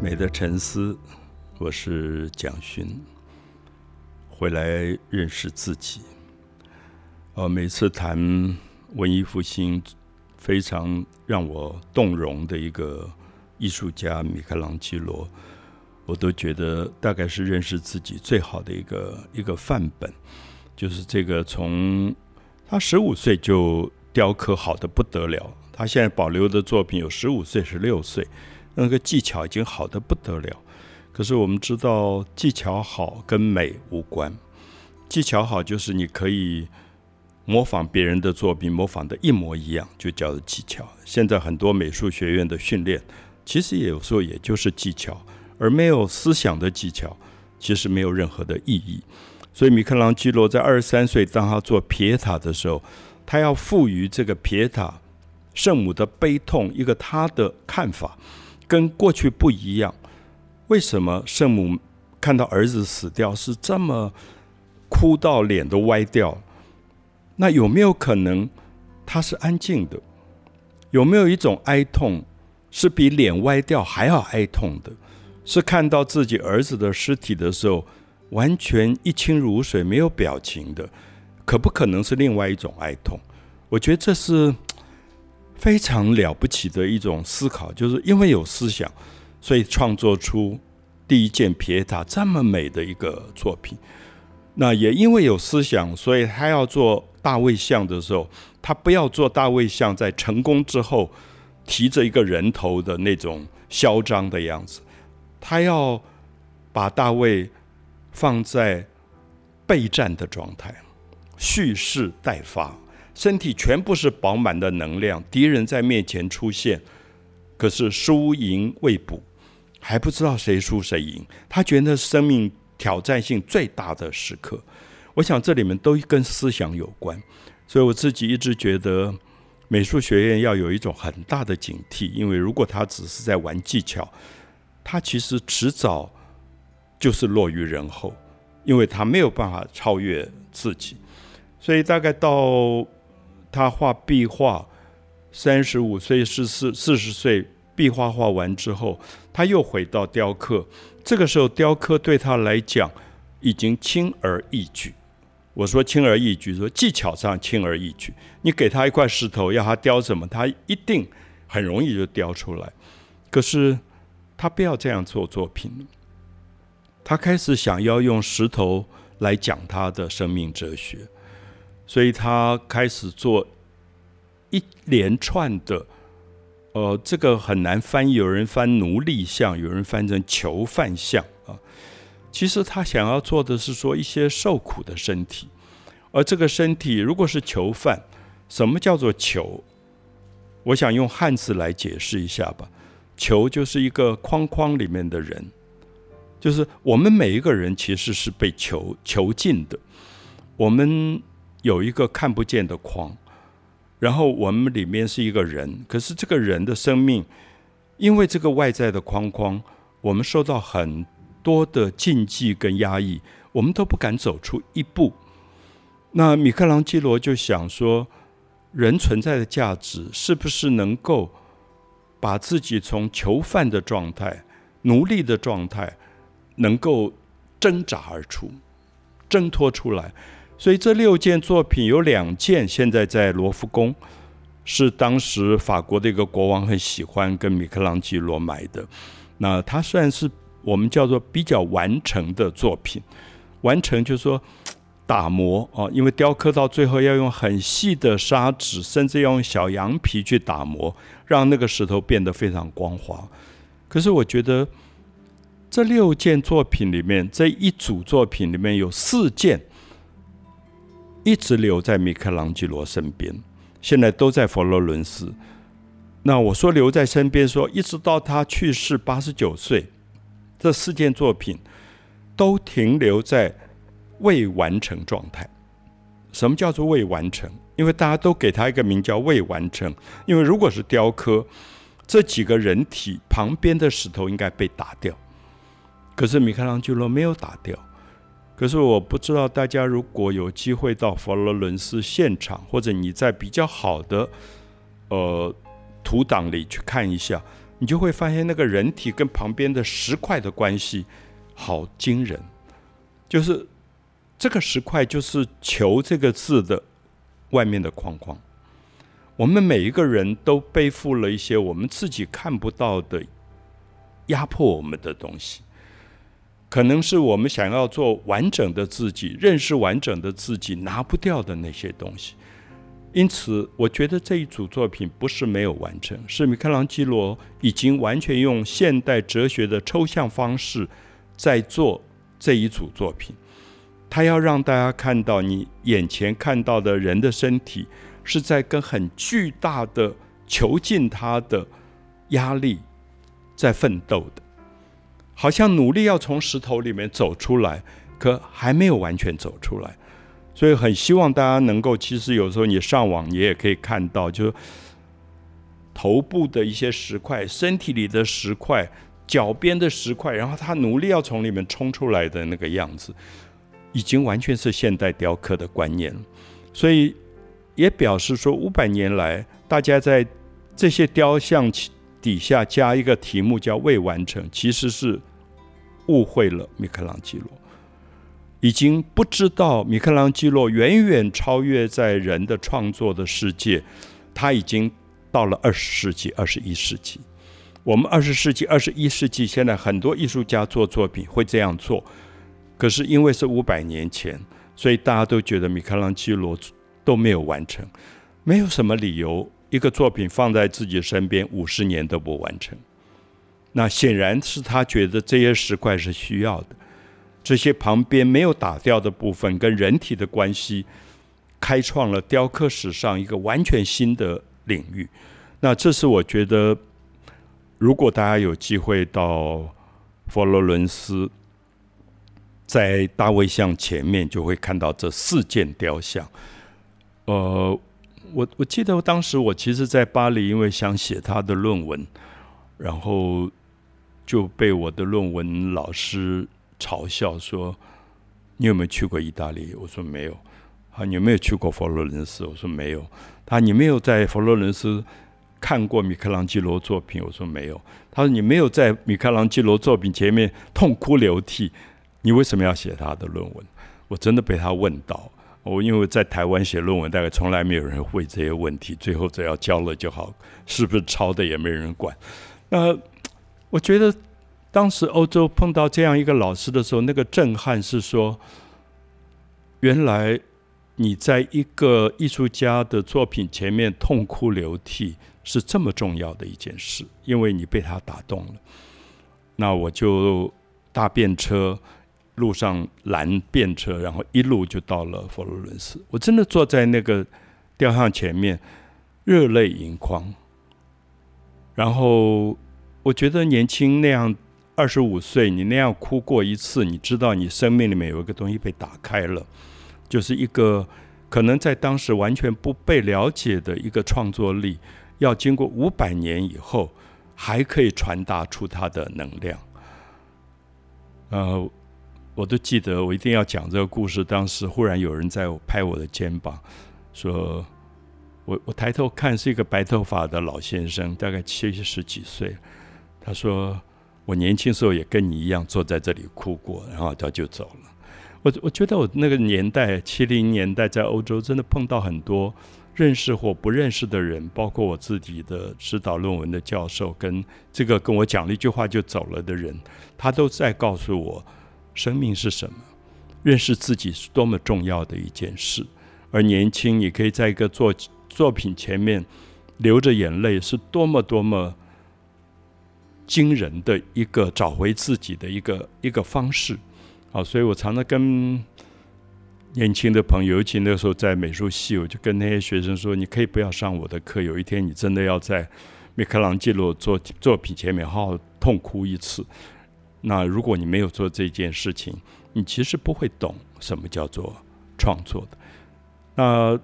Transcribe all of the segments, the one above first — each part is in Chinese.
美的沉思，我是蒋勋，回来认识自己。呃，每次谈文艺复兴，非常让我动容的一个艺术家米开朗基罗，我都觉得大概是认识自己最好的一个一个范本。就是这个，从他十五岁就雕刻好的不得了，他现在保留的作品有十五岁、十六岁。那个技巧已经好的不得了，可是我们知道技巧好跟美无关。技巧好就是你可以模仿别人的作品，模仿的一模一样，就叫做技巧。现在很多美术学院的训练，其实也有时候也就是技巧，而没有思想的技巧，其实没有任何的意义。所以米开朗基罗在二十三岁，当他做皮塔的时候，他要赋予这个皮塔圣母的悲痛一个他的看法。跟过去不一样，为什么圣母看到儿子死掉是这么哭到脸都歪掉？那有没有可能他是安静的？有没有一种哀痛是比脸歪掉还要哀痛的？是看到自己儿子的尸体的时候完全一清如水没有表情的？可不可能是另外一种哀痛？我觉得这是。非常了不起的一种思考，就是因为有思想，所以创作出第一件皮塔这么美的一个作品。那也因为有思想，所以他要做大卫像的时候，他不要做大卫像在成功之后提着一个人头的那种嚣张的样子，他要把大卫放在备战的状态，蓄势待发。身体全部是饱满的能量，敌人在面前出现，可是输赢未卜，还不知道谁输谁赢。他觉得生命挑战性最大的时刻，我想这里面都跟思想有关。所以我自己一直觉得，美术学院要有一种很大的警惕，因为如果他只是在玩技巧，他其实迟早就是落于人后，因为他没有办法超越自己。所以大概到。他画壁画，三十五岁是四四十岁，壁画画完之后，他又回到雕刻。这个时候，雕刻对他来讲已经轻而易举。我说轻而易举，说技巧上轻而易举。你给他一块石头，要他雕什么，他一定很容易就雕出来。可是他不要这样做作品，他开始想要用石头来讲他的生命哲学。所以他开始做一连串的，呃，这个很难翻译，有人翻奴隶像，有人翻成囚犯像啊。其实他想要做的是说一些受苦的身体，而这个身体如果是囚犯，什么叫做囚？我想用汉字来解释一下吧。囚就是一个框框里面的人，就是我们每一个人其实是被囚囚禁的，我们。有一个看不见的框，然后我们里面是一个人，可是这个人的生命，因为这个外在的框框，我们受到很多的禁忌跟压抑，我们都不敢走出一步。那米开朗基罗就想说，人存在的价值是不是能够把自己从囚犯的状态、奴隶的状态，能够挣扎而出、挣脱出来？所以这六件作品有两件现在在罗浮宫，是当时法国的一个国王很喜欢跟米开朗基罗买的。那它算是我们叫做比较完成的作品。完成就是说打磨啊，因为雕刻到最后要用很细的砂纸，甚至要用小羊皮去打磨，让那个石头变得非常光滑。可是我觉得这六件作品里面，这一组作品里面有四件。一直留在米开朗基罗身边，现在都在佛罗伦斯。那我说留在身边，说一直到他去世八十九岁，这四件作品都停留在未完成状态。什么叫做未完成？因为大家都给他一个名叫未完成。因为如果是雕刻，这几个人体旁边的石头应该被打掉，可是米开朗基罗没有打掉。可是我不知道大家如果有机会到佛罗伦斯现场，或者你在比较好的呃图档里去看一下，你就会发现那个人体跟旁边的石块的关系好惊人，就是这个石块就是“球”这个字的外面的框框。我们每一个人都背负了一些我们自己看不到的压迫我们的东西，可能是我们想要做完整的自己、认识完整的自己拿不掉的那些东西。因此，我觉得这一组作品不是没有完成，是米开朗基罗已经完全用现代哲学的抽象方式在做这一组作品。他要让大家看到，你眼前看到的人的身体。是在跟很巨大的囚禁他的压力在奋斗的，好像努力要从石头里面走出来，可还没有完全走出来。所以很希望大家能够，其实有时候你上网你也可以看到，就头部的一些石块、身体里的石块、脚边的石块，然后他努力要从里面冲出来的那个样子，已经完全是现代雕刻的观念所以。也表示说，五百年来，大家在这些雕像底下加一个题目叫“未完成”，其实是误会了米开朗基罗，已经不知道米开朗基罗远远超越在人的创作的世界，他已经到了二十世纪、二十一世纪。我们二十世纪、二十一世纪，现在很多艺术家做作品会这样做，可是因为是五百年前，所以大家都觉得米开朗基罗。都没有完成，没有什么理由一个作品放在自己身边五十年都不完成。那显然是他觉得这些石块是需要的，这些旁边没有打掉的部分跟人体的关系，开创了雕刻史上一个完全新的领域。那这是我觉得，如果大家有机会到佛罗伦斯，在大卫像前面就会看到这四件雕像。呃，我我记得当时我其实，在巴黎，因为想写他的论文，然后就被我的论文老师嘲笑说：“你有没有去过意大利？”我说：“没有。”啊，你有没有去过佛罗伦斯？我说：“没有。”他你没有在佛罗伦斯看过米开朗基罗作品？”我说：“没有。”他说：“你没有在米开朗基罗作品前面痛哭流涕，你为什么要写他的论文？”我真的被他问到。我因为在台湾写论文，大概从来没有人问这些问题。最后只要交了就好，是不是抄的也没人管。那我觉得当时欧洲碰到这样一个老师的时候，那个震撼是说，原来你在一个艺术家的作品前面痛哭流涕是这么重要的一件事，因为你被他打动了。那我就搭便车。路上拦便车，然后一路就到了佛罗伦斯。我真的坐在那个雕像前面，热泪盈眶。然后我觉得年轻那样二十五岁，你那样哭过一次，你知道你生命里面有一个东西被打开了，就是一个可能在当时完全不被了解的一个创作力，要经过五百年以后，还可以传达出它的能量。呃。我都记得，我一定要讲这个故事。当时忽然有人在拍我的肩膀，说：“我我抬头看是一个白头发的老先生，大概七十几岁。”他说：“我年轻时候也跟你一样坐在这里哭过。”然后他就走了。我我觉得我那个年代，七零年代在欧洲，真的碰到很多认识或不认识的人，包括我自己的指导论文的教授，跟这个跟我讲了一句话就走了的人，他都在告诉我。生命是什么？认识自己是多么重要的一件事。而年轻，你可以在一个作作品前面流着眼泪，是多么多么惊人的一个找回自己的一个一个方式。好，所以我常常跟年轻的朋友，尤其那时候在美术系，我就跟那些学生说：“你可以不要上我的课，有一天你真的要在米开朗基罗作作品前面好好痛哭一次。”那如果你没有做这件事情，你其实不会懂什么叫做创作的。那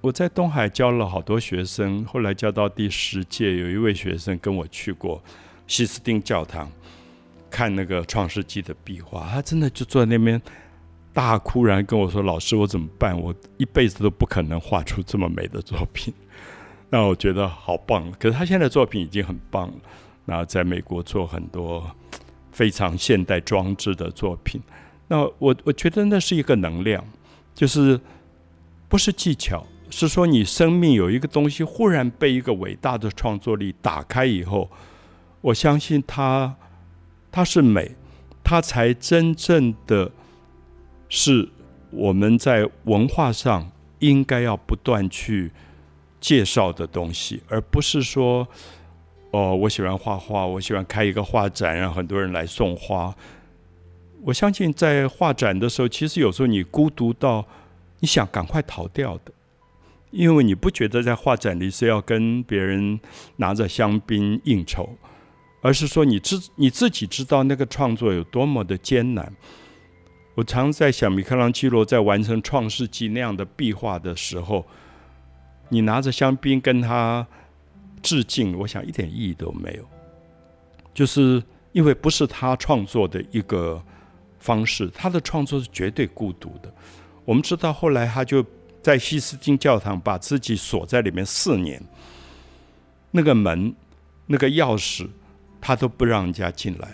我在东海教了好多学生，后来教到第十届，有一位学生跟我去过西斯丁教堂看那个创世纪的壁画，他真的就坐在那边大哭，然后跟我说：“老师，我怎么办？我一辈子都不可能画出这么美的作品。”那我觉得好棒。可是他现在作品已经很棒了。那在美国做很多非常现代装置的作品。那我我觉得那是一个能量，就是不是技巧，是说你生命有一个东西忽然被一个伟大的创作力打开以后，我相信它它是美，它才真正的是我们在文化上应该要不断去介绍的东西，而不是说哦，我喜欢画画，我喜欢开一个画展，让很多人来送花。我相信在画展的时候，其实有时候你孤独到你想赶快逃掉的，因为你不觉得在画展里是要跟别人拿着香槟应酬，而是说你自你自己知道那个创作有多么的艰难。我常在想，米开朗基罗在完成《创世纪》那样的壁画的时候，你拿着香槟跟他致敬，我想一点意义都没有，就是因为不是他创作的一个。方式，他的创作是绝对孤独的。我们知道，后来他就在西斯汀教堂把自己锁在里面四年，那个门、那个钥匙，他都不让人家进来。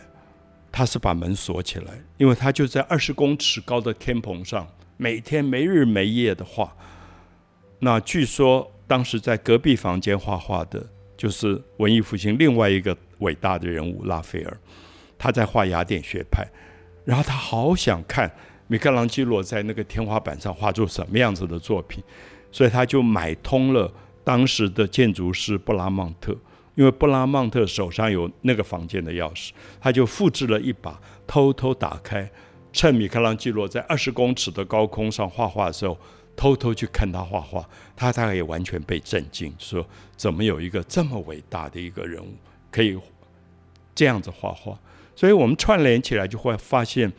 他是把门锁起来，因为他就在二十公尺高的天棚上，每天没日没夜的画。那据说当时在隔壁房间画画的，就是文艺复兴另外一个伟大的人物拉斐尔，他在画雅典学派。然后他好想看米开朗基罗在那个天花板上画出什么样子的作品，所以他就买通了当时的建筑师布拉曼特，因为布拉曼特手上有那个房间的钥匙，他就复制了一把，偷偷打开，趁米开朗基罗在二十公尺的高空上画画的时候，偷偷去看他画画，他大概也完全被震惊，说怎么有一个这么伟大的一个人物可以这样子画画。所以我们串联起来，就会发现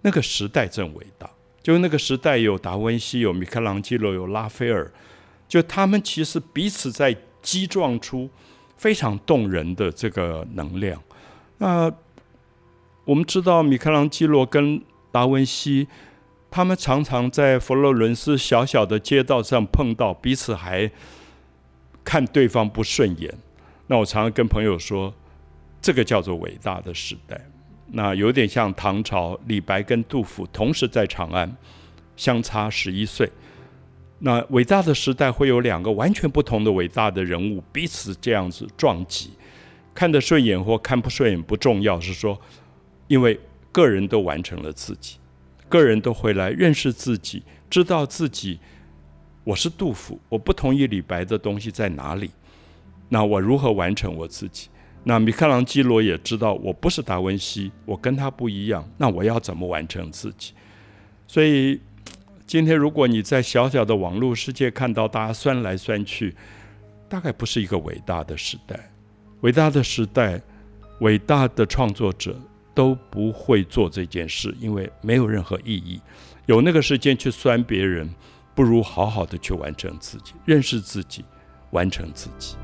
那个时代真伟大。就那个时代有达文西，有米开朗基罗，有拉斐尔，就他们其实彼此在激撞出非常动人的这个能量。那我们知道，米开朗基罗跟达文西，他们常常在佛罗伦斯小小的街道上碰到，彼此还看对方不顺眼。那我常常跟朋友说。这个叫做伟大的时代，那有点像唐朝李白跟杜甫同时在长安，相差十一岁。那伟大的时代会有两个完全不同的伟大的人物彼此这样子撞击，看得顺眼或看不顺眼不重要，是说，因为个人都完成了自己，个人都回来认识自己，知道自己我是杜甫，我不同意李白的东西在哪里，那我如何完成我自己？那米开朗基罗也知道我不是达文西，我跟他不一样。那我要怎么完成自己？所以今天如果你在小小的网络世界看到大家酸来酸去，大概不是一个伟大的时代。伟大的时代，伟大的创作者都不会做这件事，因为没有任何意义。有那个时间去酸别人，不如好好的去完成自己，认识自己，完成自己。